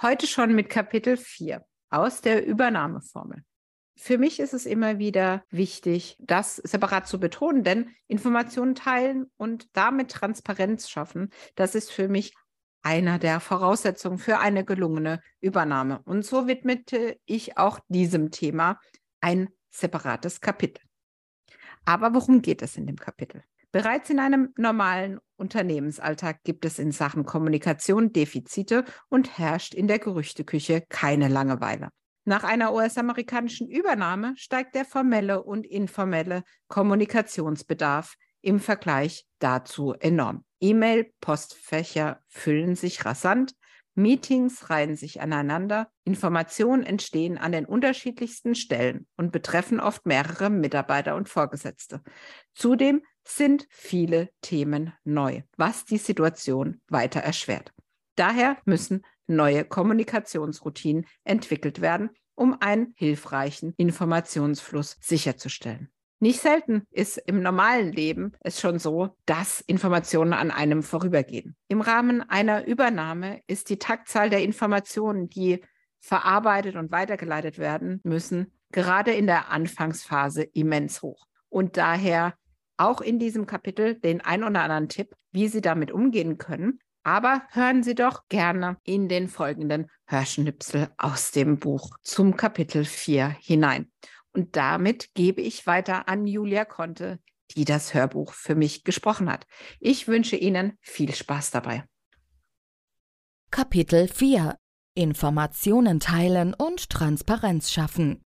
Heute schon mit Kapitel 4 aus der Übernahmeformel. Für mich ist es immer wieder wichtig, das separat zu betonen, denn Informationen teilen und damit Transparenz schaffen, das ist für mich einer der Voraussetzungen für eine gelungene Übernahme. Und so widmete ich auch diesem Thema ein separates Kapitel. Aber worum geht es in dem Kapitel? Bereits in einem normalen Unternehmensalltag gibt es in Sachen Kommunikation Defizite und herrscht in der Gerüchteküche keine Langeweile. Nach einer US-amerikanischen Übernahme steigt der formelle und informelle Kommunikationsbedarf im Vergleich dazu enorm. E-Mail-Postfächer füllen sich rasant, Meetings reihen sich aneinander, Informationen entstehen an den unterschiedlichsten Stellen und betreffen oft mehrere Mitarbeiter und Vorgesetzte. Zudem sind viele Themen neu, was die Situation weiter erschwert. Daher müssen neue Kommunikationsroutinen entwickelt werden, um einen hilfreichen Informationsfluss sicherzustellen. Nicht selten ist im normalen Leben es schon so, dass Informationen an einem vorübergehen. Im Rahmen einer Übernahme ist die Taktzahl der Informationen, die verarbeitet und weitergeleitet werden müssen, gerade in der Anfangsphase immens hoch. Und daher auch in diesem Kapitel den ein oder anderen Tipp, wie Sie damit umgehen können. Aber hören Sie doch gerne in den folgenden Hörschnipsel aus dem Buch zum Kapitel 4 hinein. Und damit gebe ich weiter an Julia Conte, die das Hörbuch für mich gesprochen hat. Ich wünsche Ihnen viel Spaß dabei. Kapitel 4 Informationen teilen und Transparenz schaffen.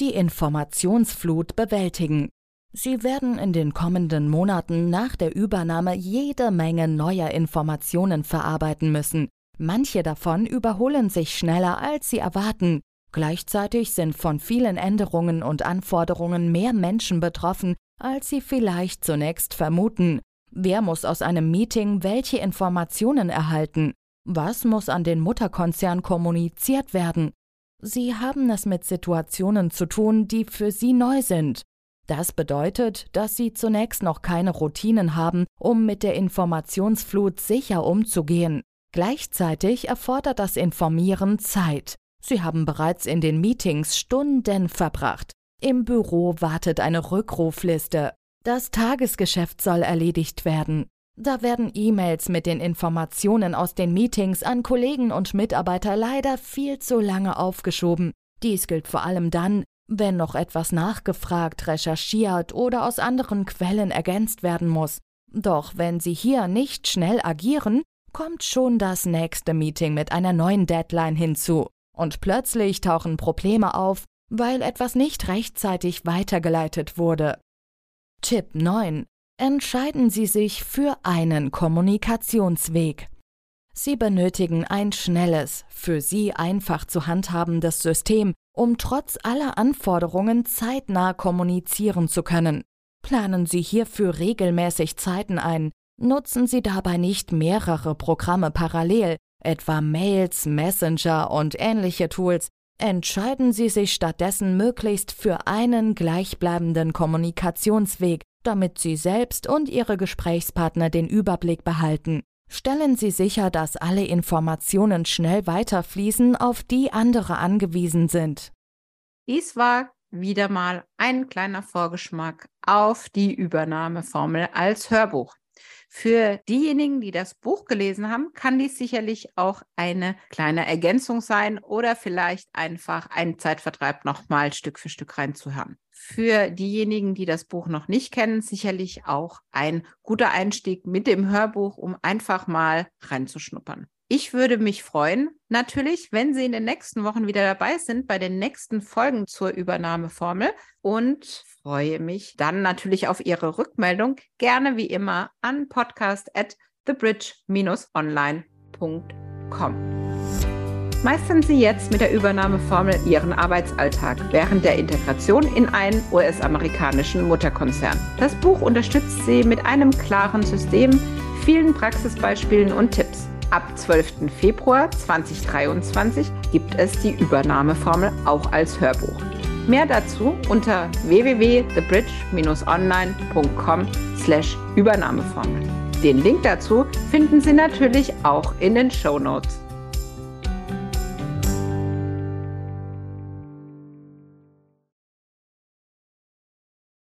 Die Informationsflut bewältigen. Sie werden in den kommenden Monaten nach der Übernahme jede Menge neuer Informationen verarbeiten müssen. Manche davon überholen sich schneller, als Sie erwarten. Gleichzeitig sind von vielen Änderungen und Anforderungen mehr Menschen betroffen, als sie vielleicht zunächst vermuten. Wer muss aus einem Meeting welche Informationen erhalten? Was muss an den Mutterkonzern kommuniziert werden? Sie haben es mit Situationen zu tun, die für Sie neu sind. Das bedeutet, dass Sie zunächst noch keine Routinen haben, um mit der Informationsflut sicher umzugehen. Gleichzeitig erfordert das Informieren Zeit. Sie haben bereits in den Meetings Stunden verbracht. Im Büro wartet eine Rückrufliste. Das Tagesgeschäft soll erledigt werden. Da werden E-Mails mit den Informationen aus den Meetings an Kollegen und Mitarbeiter leider viel zu lange aufgeschoben. Dies gilt vor allem dann, wenn noch etwas nachgefragt, recherchiert oder aus anderen Quellen ergänzt werden muss. Doch wenn Sie hier nicht schnell agieren, kommt schon das nächste Meeting mit einer neuen Deadline hinzu und plötzlich tauchen Probleme auf, weil etwas nicht rechtzeitig weitergeleitet wurde. Tipp 9. Entscheiden Sie sich für einen Kommunikationsweg. Sie benötigen ein schnelles, für Sie einfach zu handhabendes System, um trotz aller Anforderungen zeitnah kommunizieren zu können. Planen Sie hierfür regelmäßig Zeiten ein, nutzen Sie dabei nicht mehrere Programme parallel, etwa Mails, Messenger und ähnliche Tools, entscheiden Sie sich stattdessen möglichst für einen gleichbleibenden Kommunikationsweg, damit Sie selbst und Ihre Gesprächspartner den Überblick behalten. Stellen Sie sicher, dass alle Informationen schnell weiterfließen, auf die andere angewiesen sind. Dies war wieder mal ein kleiner Vorgeschmack auf die Übernahmeformel als Hörbuch. Für diejenigen, die das Buch gelesen haben, kann dies sicherlich auch eine kleine Ergänzung sein oder vielleicht einfach ein Zeitvertreib nochmal Stück für Stück reinzuhören. Für diejenigen, die das Buch noch nicht kennen, sicherlich auch ein guter Einstieg mit dem Hörbuch, um einfach mal reinzuschnuppern. Ich würde mich freuen, natürlich, wenn Sie in den nächsten Wochen wieder dabei sind bei den nächsten Folgen zur Übernahmeformel und freue mich dann natürlich auf Ihre Rückmeldung. Gerne wie immer an podcast at www.übernameformel.com. Meistern Sie jetzt mit der Übernahmeformel Ihren Arbeitsalltag während der Integration in einen US-amerikanischen Mutterkonzern. Das Buch unterstützt Sie mit einem klaren System, vielen Praxisbeispielen und Tipps. Ab 12. Februar 2023 gibt es die Übernahmeformel auch als Hörbuch. Mehr dazu unter www.thebridge-online.com/übernahmeformel. Den Link dazu finden Sie natürlich auch in den Show Notes.